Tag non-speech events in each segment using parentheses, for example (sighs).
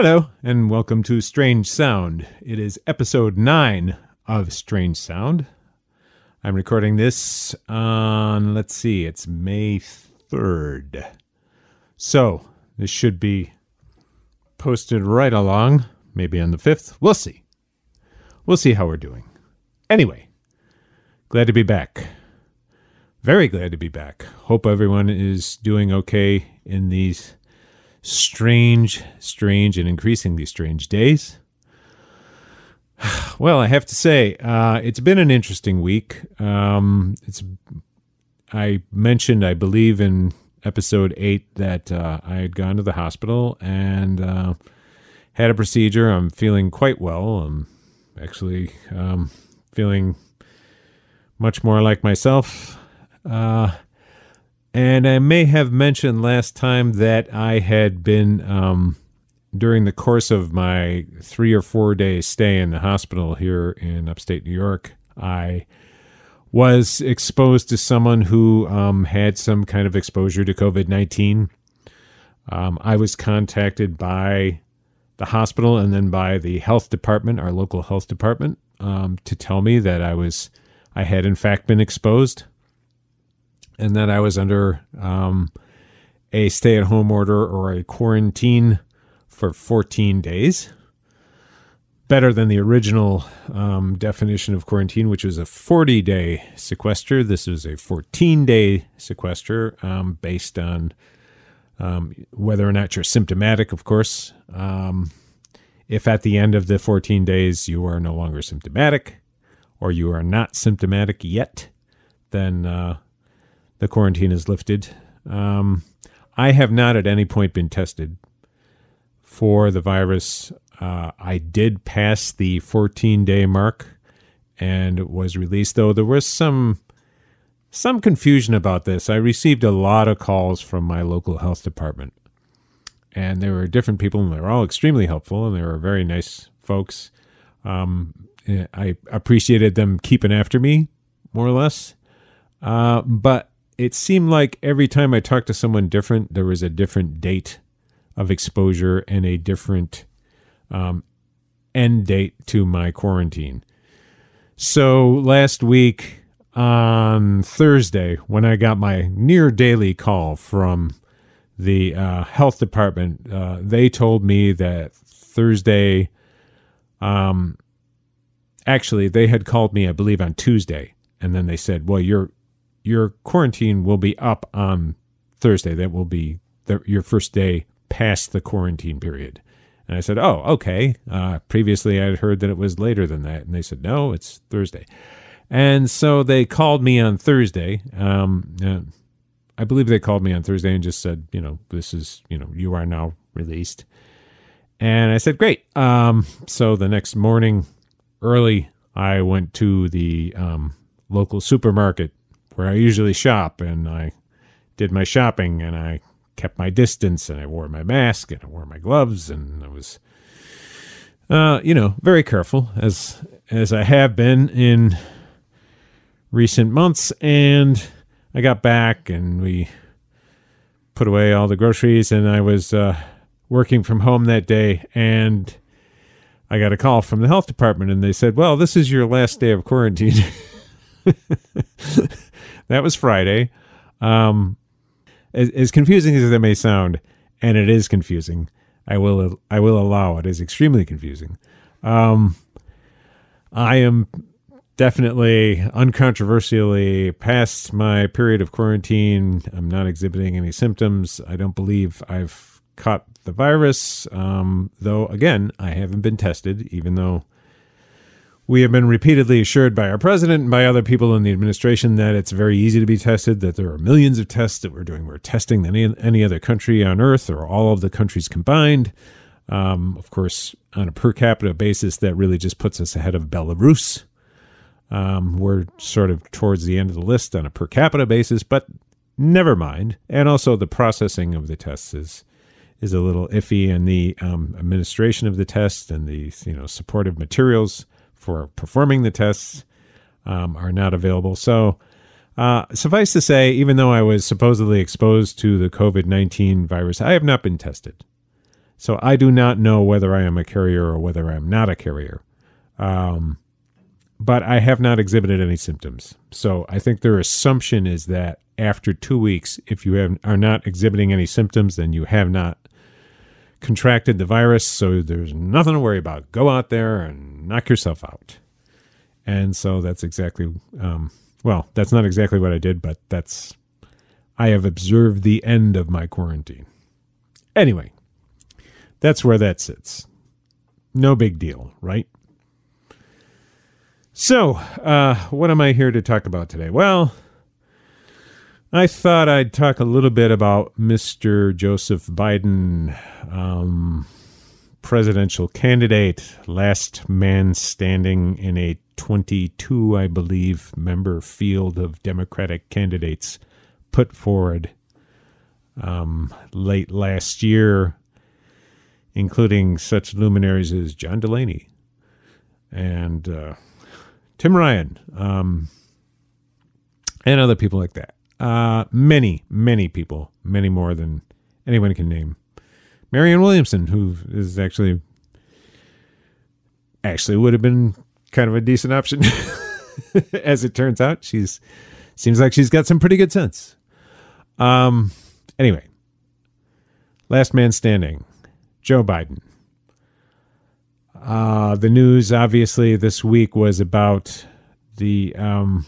Hello, and welcome to Strange Sound. It is episode 9 of Strange Sound. I'm recording this on, let's see, it's May 3rd. So, this should be posted right along, maybe on the 5th. We'll see. We'll see how we're doing. Anyway, glad to be back. Very glad to be back. Hope everyone is doing okay in these strange, strange, and increasingly strange days. (sighs) Well, I have to say, uh, it's been an interesting week. Um, it's I mentioned, I believe, in episode eight that uh, I had gone to the hospital and uh, had a procedure. I'm feeling quite well. I'm actually um, feeling much more like myself. Uh, and I may have mentioned last time that I had been, um, during the course of my three or four day stay in the hospital here in upstate New York, I was exposed to someone who um, had some kind of exposure to COVID 19. Um, I was contacted by the hospital and then by the health department, our local health department, um, to tell me that I was, I had in fact been exposed and that I was under um, a stay at home order or a quarantine for 14 days. Better than the original um, definition of quarantine, which was a 40 day sequester. This is a 14 day sequester um, based on um, whether or not you're symptomatic, of course. Um, if at the end of the 14 days you are no longer symptomatic or you are not symptomatic yet, then uh, the quarantine is lifted. Um, I have not at any point been tested for the virus. Uh, I did pass the 14 day mark and was released, though there was some some confusion about this. I received a lot of calls from my local health department, and there were different people, and they were all extremely helpful, and they were very nice folks. Um, I appreciated them keeping after me, more or less. Uh, but it seemed like every time I talked to someone different, there was a different date of exposure and a different um, end date to my quarantine. So last week on Thursday, when I got my near daily call from the uh, health department, uh, they told me that Thursday, um, actually, they had called me, I believe, on Tuesday. And then they said, well, you're your quarantine will be up on Thursday. That will be the, your first day past the quarantine period. And I said, Oh, okay. Uh, previously, I had heard that it was later than that. And they said, No, it's Thursday. And so they called me on Thursday. Um, I believe they called me on Thursday and just said, You know, this is, you know, you are now released. And I said, Great. Um, so the next morning, early, I went to the um, local supermarket where I usually shop, and I did my shopping, and I kept my distance, and I wore my mask, and I wore my gloves, and I was, uh, you know, very careful as as I have been in recent months. And I got back, and we put away all the groceries, and I was uh, working from home that day, and I got a call from the health department, and they said, "Well, this is your last day of quarantine." (laughs) (laughs) that was Friday. Um, as, as confusing as that may sound, and it is confusing, I will I will allow it is extremely confusing. Um, I am definitely uncontroversially past my period of quarantine. I'm not exhibiting any symptoms. I don't believe I've caught the virus. Um, though again, I haven't been tested, even though we have been repeatedly assured by our president and by other people in the administration that it's very easy to be tested, that there are millions of tests that we're doing. We're testing than any, any other country on earth or all of the countries combined. Um, of course, on a per capita basis, that really just puts us ahead of Belarus. Um, we're sort of towards the end of the list on a per capita basis, but never mind. And also, the processing of the tests is is a little iffy, and the um, administration of the test and the you know supportive materials for performing the tests um, are not available. So, uh, suffice to say, even though I was supposedly exposed to the COVID 19 virus, I have not been tested. So I do not know whether I am a carrier or whether I am not a carrier. Um, but I have not exhibited any symptoms. So I think their assumption is that after two weeks, if you have, are not exhibiting any symptoms, then you have not contracted the virus. So there's nothing to worry about. Go out there and knock yourself out. And so that's exactly, um, well, that's not exactly what I did, but that's, I have observed the end of my quarantine. Anyway, that's where that sits. No big deal, right? So, uh, what am I here to talk about today? Well, I thought I'd talk a little bit about Mr. Joseph Biden, um, presidential candidate, last man standing in a 22, I believe, member field of Democratic candidates put forward um, late last year, including such luminaries as John Delaney and. Uh, Tim Ryan, um, and other people like that. Uh, many, many people, many more than anyone can name. Marianne Williamson, who is actually actually would have been kind of a decent option, (laughs) as it turns out. She's seems like she's got some pretty good sense. Um. Anyway, last man standing, Joe Biden. Uh, the news, obviously, this week was about the um,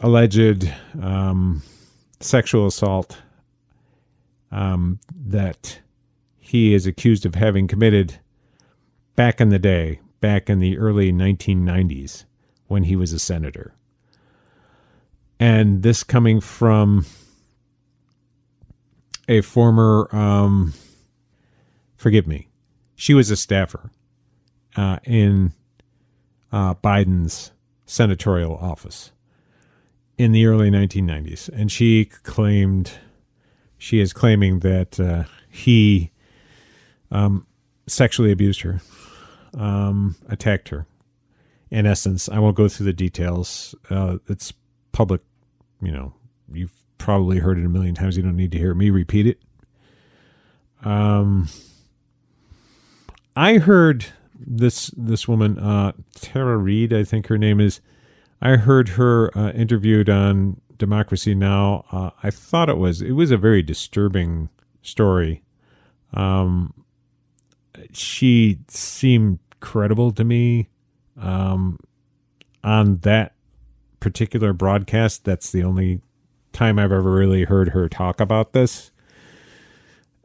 alleged um, sexual assault um, that he is accused of having committed back in the day, back in the early 1990s when he was a senator. And this coming from a former, um, forgive me, she was a staffer uh, in uh, Biden's senatorial office in the early 1990s, and she claimed she is claiming that uh, he um, sexually abused her, um, attacked her. In essence, I won't go through the details. Uh, it's public, you know. You've probably heard it a million times. You don't need to hear me repeat it. Um, I heard this this woman, uh, Tara Reade, I think her name is. I heard her uh, interviewed on Democracy Now. Uh, I thought it was it was a very disturbing story. Um, she seemed credible to me um, on that particular broadcast. That's the only time I've ever really heard her talk about this.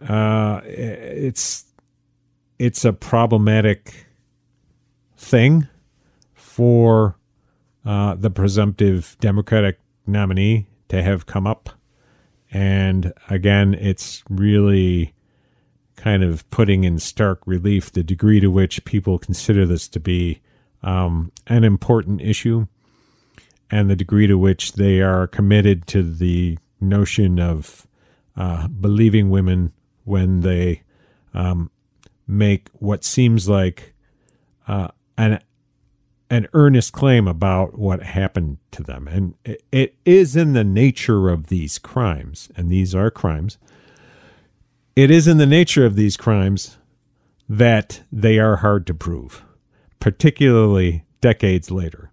Uh, it's it's a problematic thing for uh, the presumptive Democratic nominee to have come up. And again, it's really kind of putting in stark relief the degree to which people consider this to be um, an important issue and the degree to which they are committed to the notion of uh, believing women when they um, make what seems like uh, an an earnest claim about what happened to them, and it, is in the nature of these crimes, and these are crimes. It is in the nature of these crimes that they are hard to prove, particularly decades later.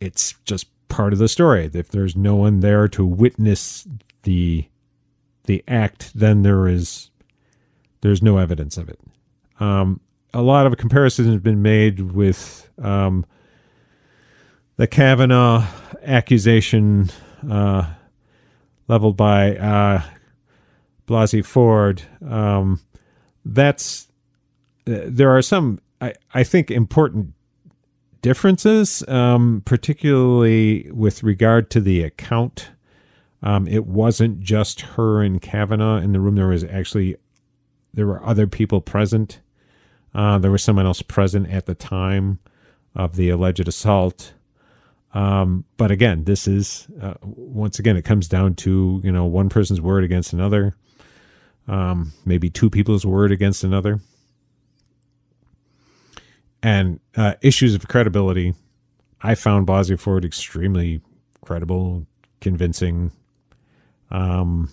It's just part of the story. If there's no one there to witness the the act, then there is there's no evidence of it. Um, a lot of comparisons have been made with um, the Kavanaugh accusation uh, leveled by uh, Blasey Ford. Um, that's uh, there are some I, I think important differences, um, particularly with regard to the account. Um, it wasn't just her and Kavanaugh in the room. There was actually there were other people present. Uh, there was someone else present at the time of the alleged assault. Um, but again, this is uh, once again it comes down to you know one person's word against another, um, maybe two people's word against another, and uh, issues of credibility. I found Blasey Ford extremely credible, convincing, um,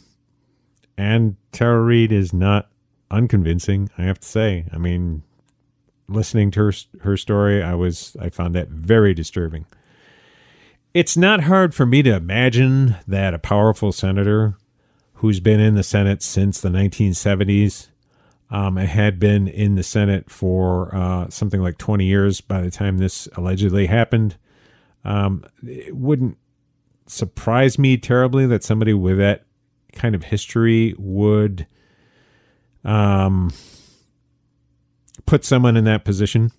and Tara Reade is not unconvincing. I have to say. I mean, listening to her her story, I was I found that very disturbing. It's not hard for me to imagine that a powerful senator who's been in the Senate since the 1970s um, and had been in the Senate for uh, something like 20 years by the time this allegedly happened. Um, it wouldn't surprise me terribly that somebody with that kind of history would um, put someone in that position.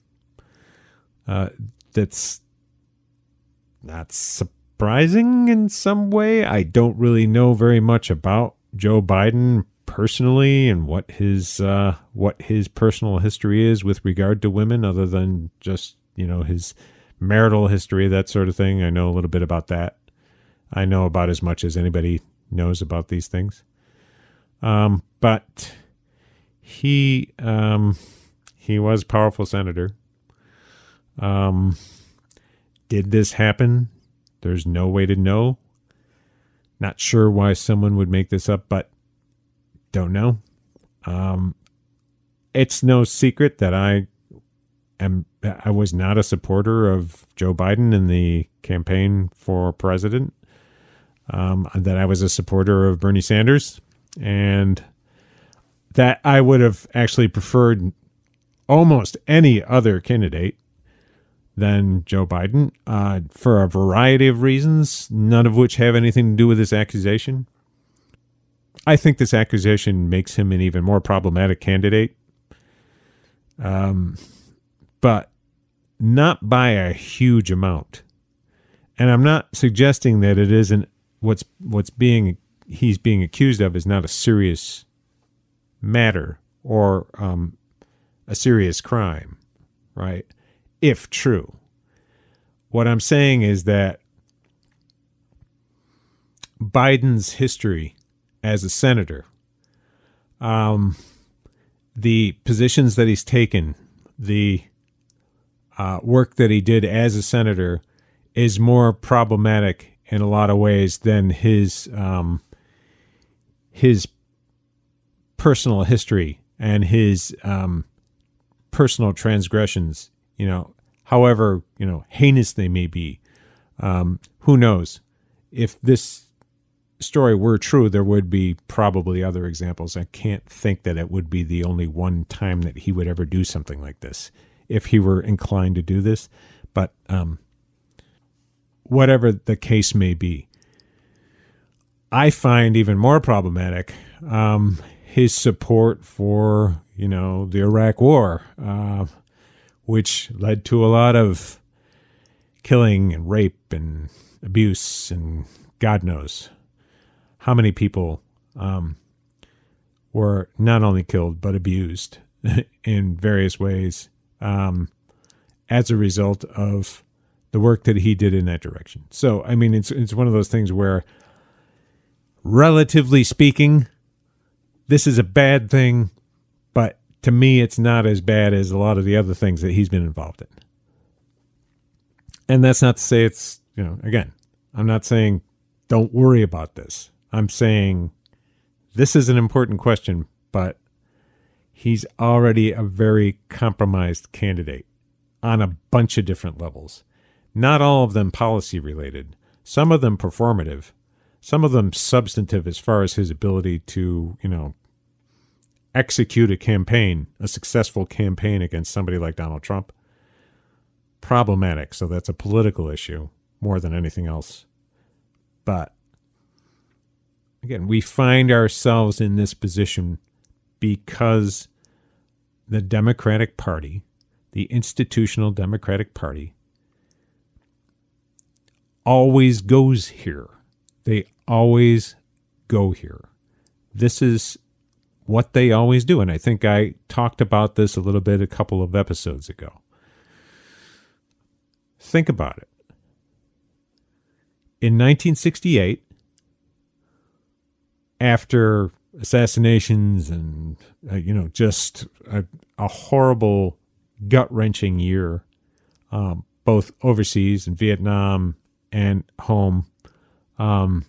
Uh, that's not surprising in some way. I don't really know very much about Joe Biden personally and what his uh, what his personal history is with regard to women, other than just you know his marital history, that sort of thing. I know a little bit about that. I know about as much as anybody knows about these things. Um, but he um, he was powerful senator. Um, did this happen? There's no way to know. Not sure why someone would make this up, but don't know. Um, it's no secret that I am I was not a supporter of Joe Biden in the campaign for president. Um, that I was a supporter of Bernie Sanders, and that I would have actually preferred almost any other candidate than Joe Biden uh, for a variety of reasons, none of which have anything to do with this accusation. I think this accusation makes him an even more problematic candidate. Um, but not by a huge amount. And I'm not suggesting that it isn't what's what's being he's being accused of is not a serious matter or um, a serious crime, right? If true. What I'm saying is that Biden's history as a senator, um, the positions that he's taken, the uh, work that he did as a senator is more problematic in a lot of ways than his um, his personal history and his um, personal transgressions. You know, however you know heinous they may be. Um, who knows if this story were true, there would be probably other examples. I can't think that it would be the only one time that he would ever do something like this if he were inclined to do this. But um, whatever the case may be, I find even more problematic um, his support for you know the Iraq War, uh, which led to a lot of killing and rape and abuse and God knows how many people um, were not only killed but abused (laughs) in various ways um, as a result of the work that he did in that direction. So, I mean, it's it's one of those things where, relatively speaking, this is a bad thing, to me, it's not as bad as a lot of the other things that he's been involved in. And that's not to say it's you know again, I'm not saying don't worry about this. I'm saying this is an important question, but he's already a very compromised candidate on a bunch of different levels. Not all of them policy related, some of them performative, some of them substantive as far as his ability to, you know, execute a campaign, a successful campaign against somebody like Donald Trump. Problematic. So that's a political issue more than anything else. But again, we find ourselves in this position because the Democratic Party, the institutional Democratic Party, always goes here. They always go here. This is what they always do. And I think I talked about this a little bit a couple of episodes ago. Think about it. In 1968, after assassinations and uh, you know just a, a horrible gut wrenching year, um, both overseas in Vietnam and home. Um,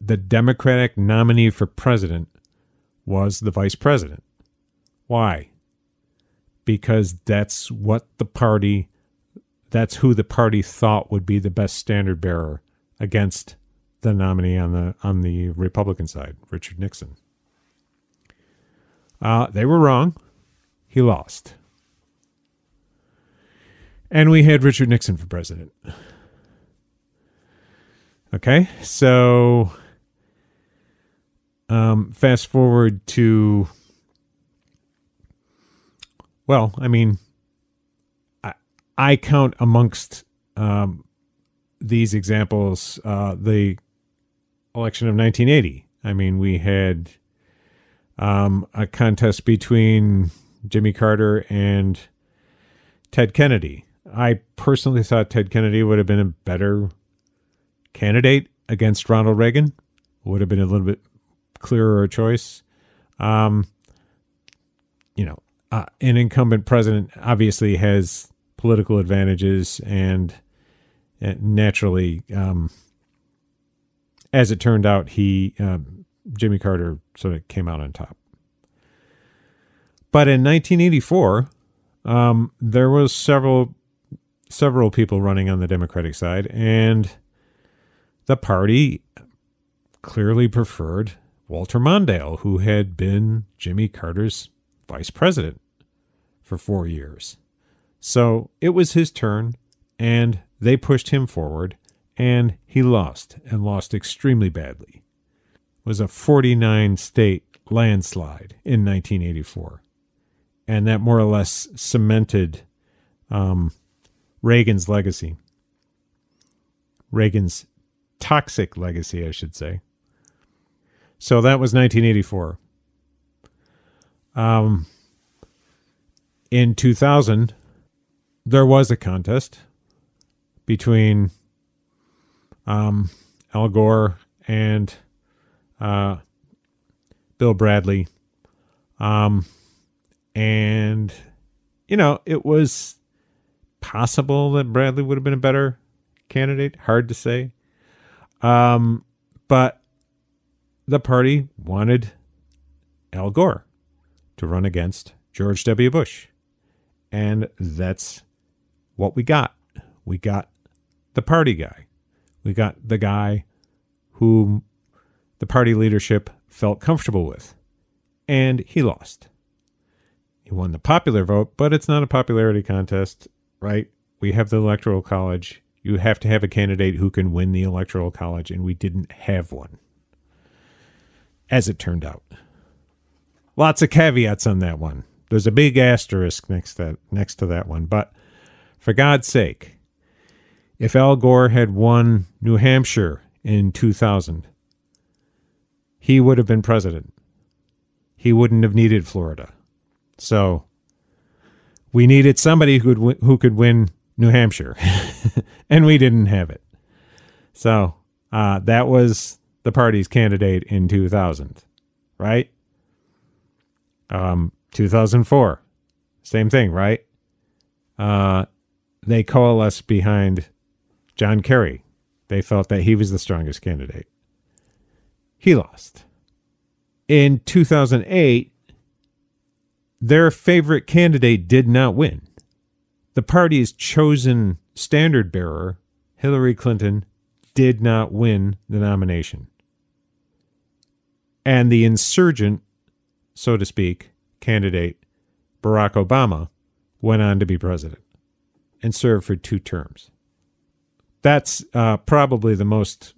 the Democratic nominee for president was the vice president. Why? Because that's what the party, that's who the party thought would be the best standard bearer against the nominee on the on the Republican side, Richard Nixon. Uh, they were wrong. He lost. And we had Richard Nixon for president. Okay, so um, fast forward to, well, I mean, I, I count amongst um, these examples uh, the election of 1980. I mean, we had um, a contest between Jimmy Carter and Ted Kennedy. I personally thought Ted Kennedy would have been a better candidate against Ronald Reagan. Would have been a little bit clearer choice. Um, you know, uh, an incumbent president obviously has political advantages, and, and naturally, um, as it turned out, he um, Jimmy Carter sort of came out on top. But in 1984, um, there was several several people running on the Democratic side, and the party clearly preferred Walter Mondale, who had been Jimmy Carter's vice president for four years. So it was his turn, and they pushed him forward, and he lost, and lost extremely badly. It was a 49 state landslide in 1984. And that more or less cemented um, Reagan's legacy. Reagan's toxic legacy, I should say. So that was 1984. Um, in 2000, there was a contest between um, Al Gore and uh, Bill Bradley. Um, and, you know, it was possible that Bradley would have been a better candidate. Hard to say. Um, but the party wanted Al Gore to run against George W. Bush. And that's what we got. We got the party guy. We got the guy whom the party leadership felt comfortable with. And he lost. He won the popular vote, but it's not a popularity contest right? We have the Electoral College. You have to have a candidate who can win the Electoral College, and we didn't have one, as it turned out. Lots of caveats on that one. There's a big asterisk next to that, next to that one. But for God's sake, if Al Gore had won New Hampshire in 2000, he would have been president. He wouldn't have needed Florida. So we needed somebody who could who could win New Hampshire, (laughs) and we didn't have it. So uh, that was the party's candidate in 2000, right? Um, 2004, same thing, right? Uh, they coalesced behind John Kerry. They felt that he was the strongest candidate. He lost. In 2008, their favorite candidate did not win. The party's chosen standard bearer, Hillary Clinton, did not win the nomination. And the insurgent, so to speak, candidate, Barack Obama, went on to be president and served for two terms. That's uh, probably the most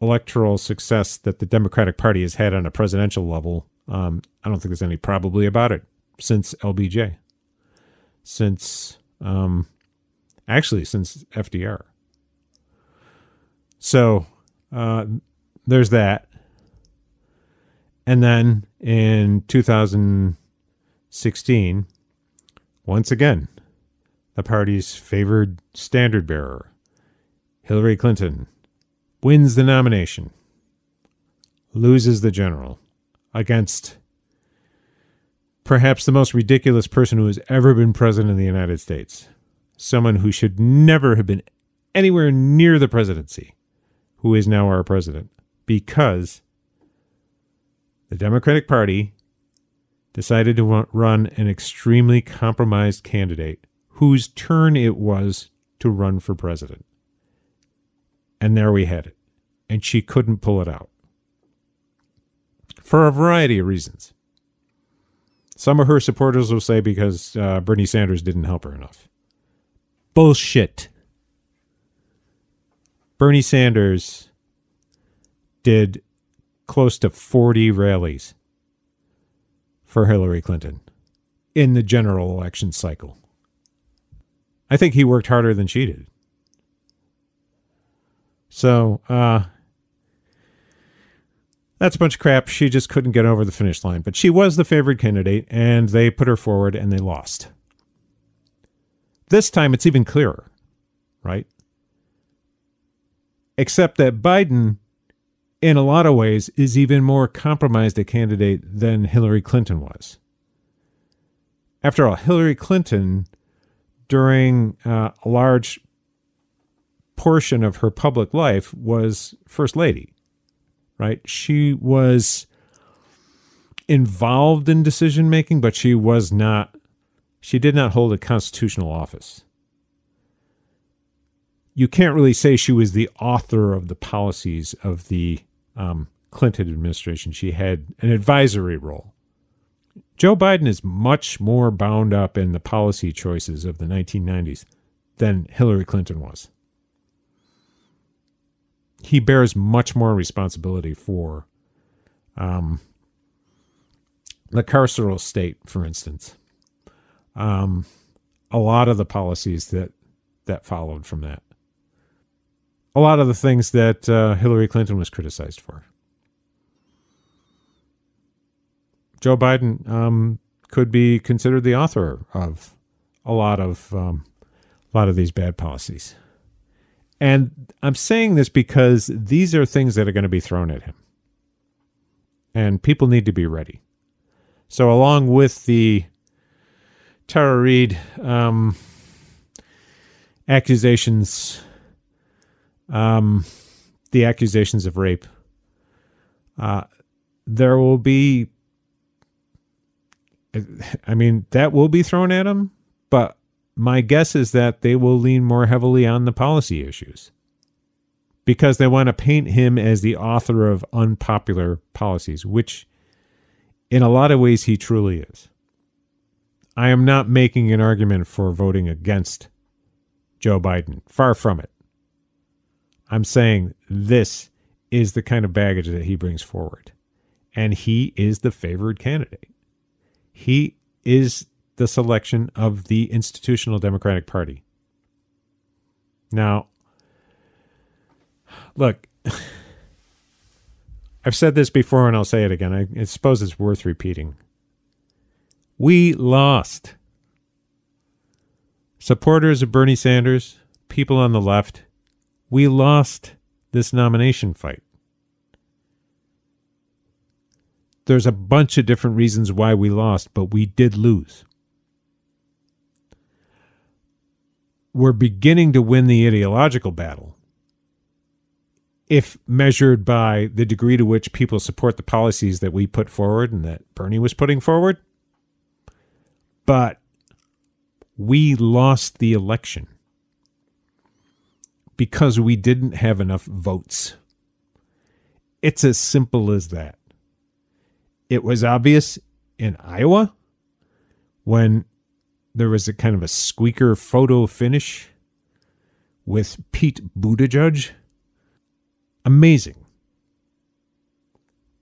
electoral success that the Democratic Party has had on a presidential level. Um, I don't think there's any probably about it since LBJ, since um, actually since FDR. So uh, there's that. And then in 2016, once again, the party's favored standard bearer, Hillary Clinton, wins the nomination, loses the general against perhaps the most ridiculous person who has ever been president of the United States, someone who should never have been anywhere near the presidency, who is now our president, because the Democratic Party decided to run an extremely compromised candidate whose turn it was to run for president. And there we had it. And she couldn't pull it out for a variety of reasons. Some of her supporters will say because uh, Bernie Sanders didn't help her enough. Bullshit. Bernie Sanders did close to 40 rallies for Hillary Clinton in the general election cycle. I think he worked harder than she did. So, uh, that's a bunch of crap. She just couldn't get over the finish line. But she was the favored candidate, and they put her forward and they lost. This time it's even clearer, right? Except that Biden, in a lot of ways, is even more compromised a candidate than Hillary Clinton was. After all, Hillary Clinton, during uh, a large portion of her public life, was First Lady right? She was involved in decision making, but she was not, she did not hold a constitutional office. You can't really say she was the author of the policies of the um, Clinton administration. She had an advisory role. Joe Biden is much more bound up in the policy choices of the 1990s than Hillary Clinton was he bears much more responsibility for um, the carceral state, for instance. Um, a lot of the policies that that followed from that. A lot of the things that uh, Hillary Clinton was criticized for. Joe Biden um, could be considered the author of a lot of um, a lot of these bad policies. And I'm saying this because these are things that are going to be thrown at him. And people need to be ready. So, along with the Tara Reade um, accusations, um, the accusations of rape, uh, there will be, I mean, that will be thrown at him, but my guess is that they will lean more heavily on the policy issues because they want to paint him as the author of unpopular policies, which in a lot of ways he truly is. I am not making an argument for voting against Joe Biden. Far from it. I'm saying this is the kind of baggage that he brings forward. And he is the favored candidate. He is the selection of the institutional Democratic Party. Now, look, (laughs) I've said this before and I'll say it again. I, I suppose it's worth repeating. We lost. Supporters of Bernie Sanders, people on the left, we lost this nomination fight. There's a bunch of different reasons why we lost, but we did lose. we're beginning to win the ideological battle if measured by the degree to which people support the policies that we put forward and that Bernie was putting forward. But we lost the election because we didn't have enough votes. It's as simple as that. It was obvious in Iowa when there was a kind of a squeaker photo finish with Pete Buttigieg. Amazing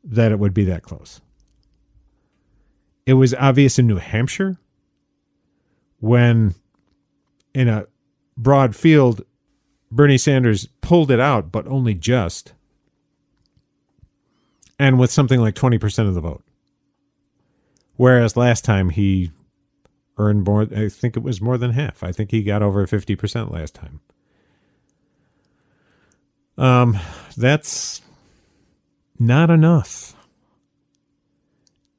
that it would be that close. It was obvious in New Hampshire when, in a broad field, Bernie Sanders pulled it out, but only just, and with something like 20% of the vote. Whereas last time he earned more. I think it was more than half. I think he got over 50% last time. Um, that's not enough.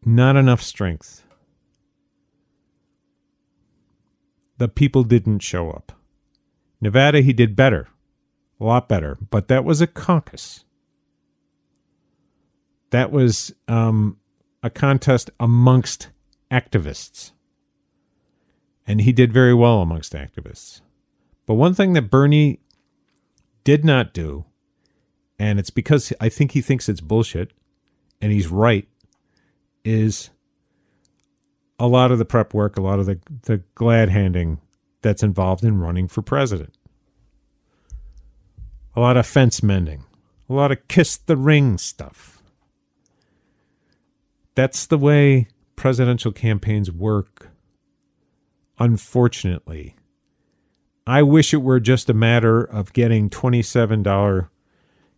Not enough strength. The people didn't show up. Nevada, he did better, a lot better, but that was a caucus. That was um, a contest amongst activists. And he did very well amongst activists. But one thing that Bernie did not do, and it's because I think he thinks it's bullshit, and he's right, is a lot of the prep work, a lot of the, the glad handing that's involved in running for president. A lot of fence mending, a lot of kiss the ring stuff. That's the way presidential campaigns work. Unfortunately, I wish it were just a matter of getting $27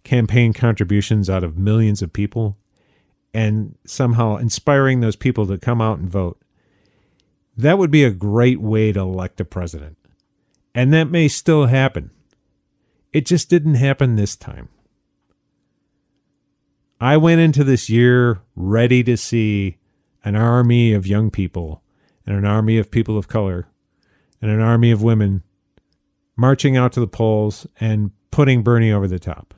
campaign contributions out of millions of people and somehow inspiring those people to come out and vote. That would be a great way to elect a president. And that may still happen. It just didn't happen this time. I went into this year ready to see an army of young people and an army of people of color and an army of women marching out to the polls and putting Bernie over the top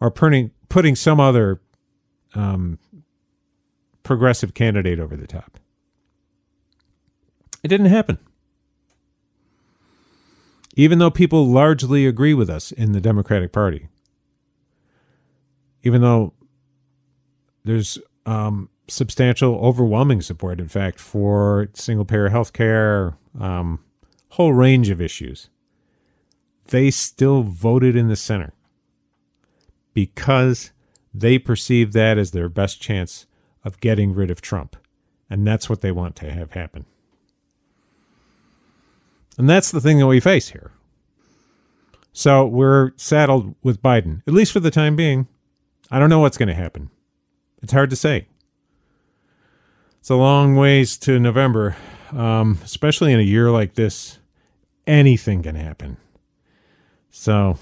or putting, putting some other um, progressive candidate over the top. It didn't happen. Even though people largely agree with us in the Democratic Party, even though there's um, substantial, overwhelming support, in fact, for single payer health care, um, whole range of issues, they still voted in the center because they perceive that as their best chance of getting rid of Trump. And that's what they want to have happen. And that's the thing that we face here. So we're saddled with Biden, at least for the time being. I don't know what's going to happen. It's hard to say. It's a long ways to November, um, especially in a year like this. Anything can happen. So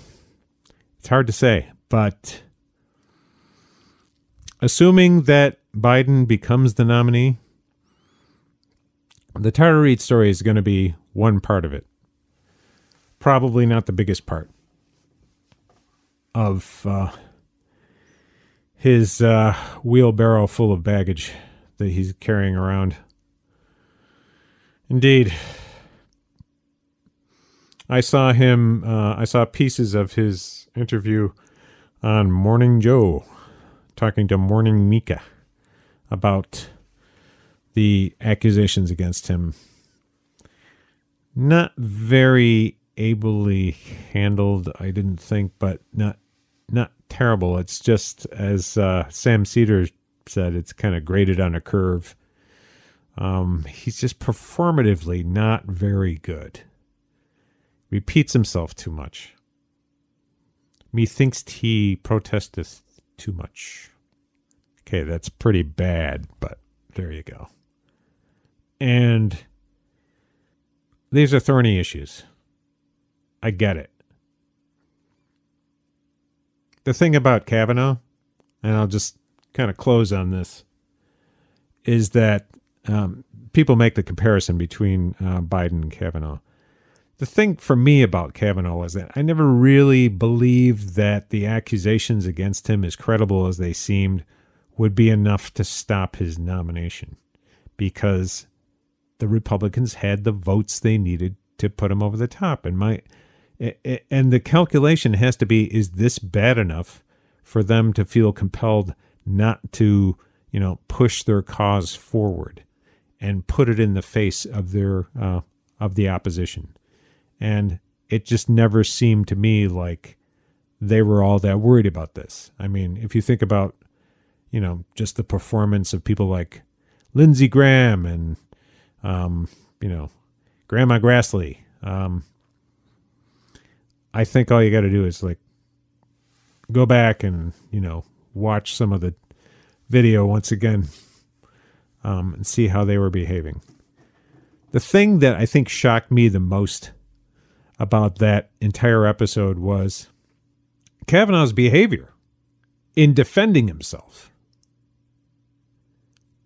it's hard to say. But assuming that Biden becomes the nominee, the Tara Reade story is going to be one part of it. Probably not the biggest part of uh, his uh, wheelbarrow full of baggage that he's carrying around. Indeed. I saw him, uh, I saw pieces of his interview on Morning Joe talking to Morning Mika about the accusations against him not very ably handled, I didn't think, but not not terrible. It's just as uh, Sam Seder said, it's kind of graded on a curve. Um, he's just performatively not very good. Repeats himself too much. Methinks he protesteth too much. Okay, that's pretty bad, but there you go. And these are thorny issues. I get it. The thing about Kavanaugh, and I'll just kind of close on this, is that um, people make the comparison between uh, Biden and Kavanaugh. The thing for me about Kavanaugh was that I never really believed that the accusations against him, as credible as they seemed, would be enough to stop his nomination because the Republicans had the votes they needed to put him over the top. And my and the calculation has to be: is this bad enough for them to feel compelled not to, you know, push their cause forward and put it in the face of their uh, of the opposition? And it just never seemed to me like they were all that worried about this. I mean, if you think about, you know, just the performance of people like Lindsey Graham and um, you know, Grandma Grassley. Um, I think all you got to do is like go back and you know watch some of the video once again um, and see how they were behaving. The thing that I think shocked me the most about that entire episode was Kavanaugh's behavior in defending himself,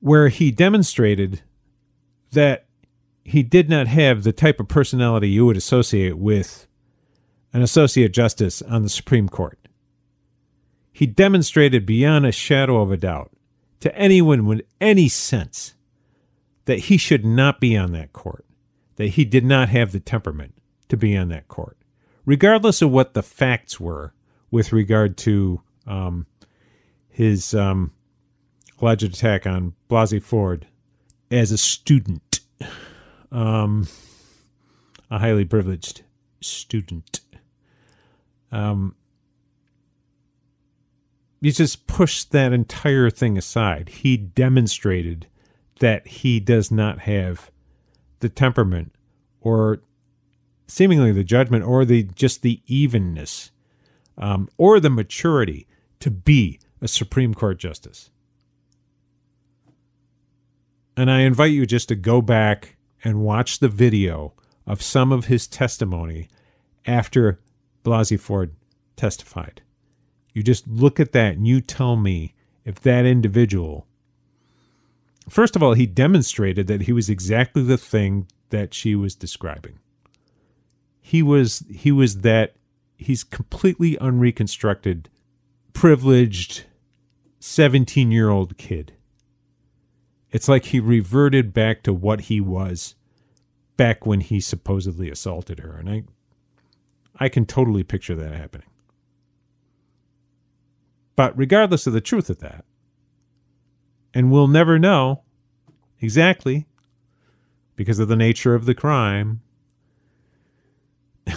where he demonstrated that he did not have the type of personality you would associate with an associate justice on the Supreme Court. he demonstrated beyond a shadow of a doubt to anyone with any sense that he should not be on that court, that he did not have the temperament to be on that court, regardless of what the facts were with regard to um, his um, alleged attack on Blasey Ford as a student, um, a highly privileged student. Um, he just pushed that entire thing aside. He demonstrated that he does not have the temperament or seemingly the judgment or the just the evenness um, or the maturity to be a Supreme Court justice. And I invite you just to go back and watch the video of some of his testimony after Blasey Ford testified. You just look at that and you tell me if that individual, first of all, he demonstrated that he was exactly the thing that she was describing. He was he was that he's completely unreconstructed, privileged 17 year old kid. It's like he reverted back to what he was back when he supposedly assaulted her. And I I can totally picture that happening. But regardless of the truth of that, and we'll never know exactly because of the nature of the crime, (laughs)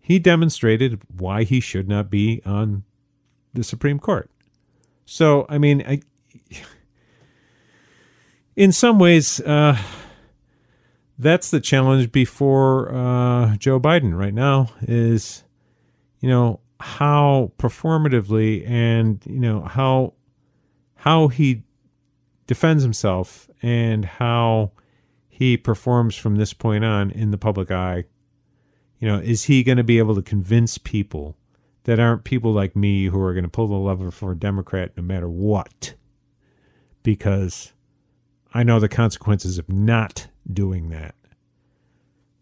he demonstrated why he should not be on the Supreme Court. So, I mean, I, in some ways, uh, that's the challenge before uh, Joe Biden right now is, you know, how performatively and you know how how he defends himself and how he performs from this point on in the public eye. You know, is he going to be able to convince people that aren't people like me who are going to pull the lever for a Democrat no matter what? Because I know the consequences of not doing that.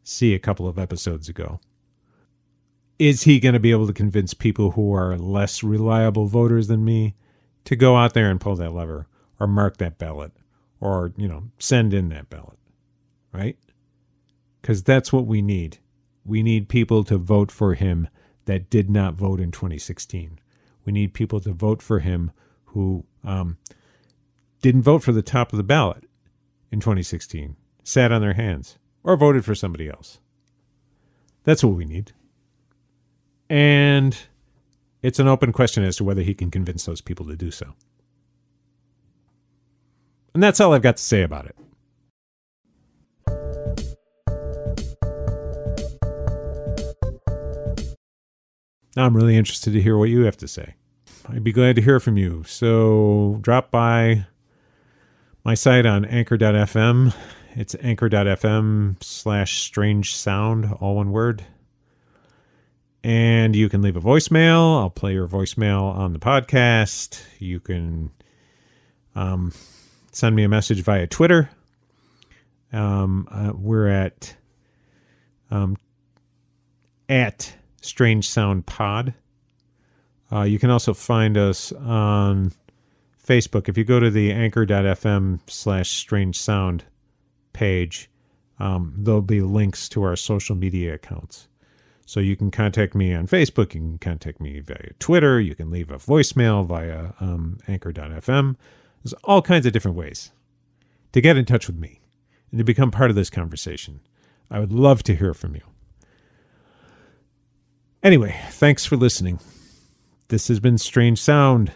See a couple of episodes ago. Is he going to be able to convince people who are less reliable voters than me to go out there and pull that lever or mark that ballot or, you know, send in that ballot? Right? Because that's what we need. We need people to vote for him that did not vote in 2016. We need people to vote for him who um, didn't vote for the top of the ballot in 2016, sat on their hands, or voted for somebody else. That's what we need. And it's an open question as to whether he can convince those people to do so. And that's all I've got to say about it. Now I'm really interested to hear what you have to say. I'd be glad to hear from you. So drop by my site on anchor.fm. It's anchor.fm slash strange sound, all one word. And you can leave a voicemail. I'll play your voicemail on the podcast. You can um, send me a message via Twitter. Um, uh, we're at um, at Strange Sound Pod. Uh, you can also find us on Facebook. If you go to the anchor.fm slash strange sound page, um, there'll be links to our social media accounts. So you can contact me on Facebook, you can contact me via Twitter, you can leave a voicemail via um, anchor.fm. There's all kinds of different ways to get in touch with me and to become part of this conversation. I would love to hear from you. Anyway, thanks for listening. This has been Strange Sound,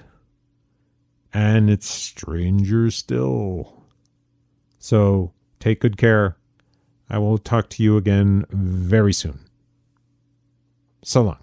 and it's stranger still. So take good care. I will talk to you again very soon. So long.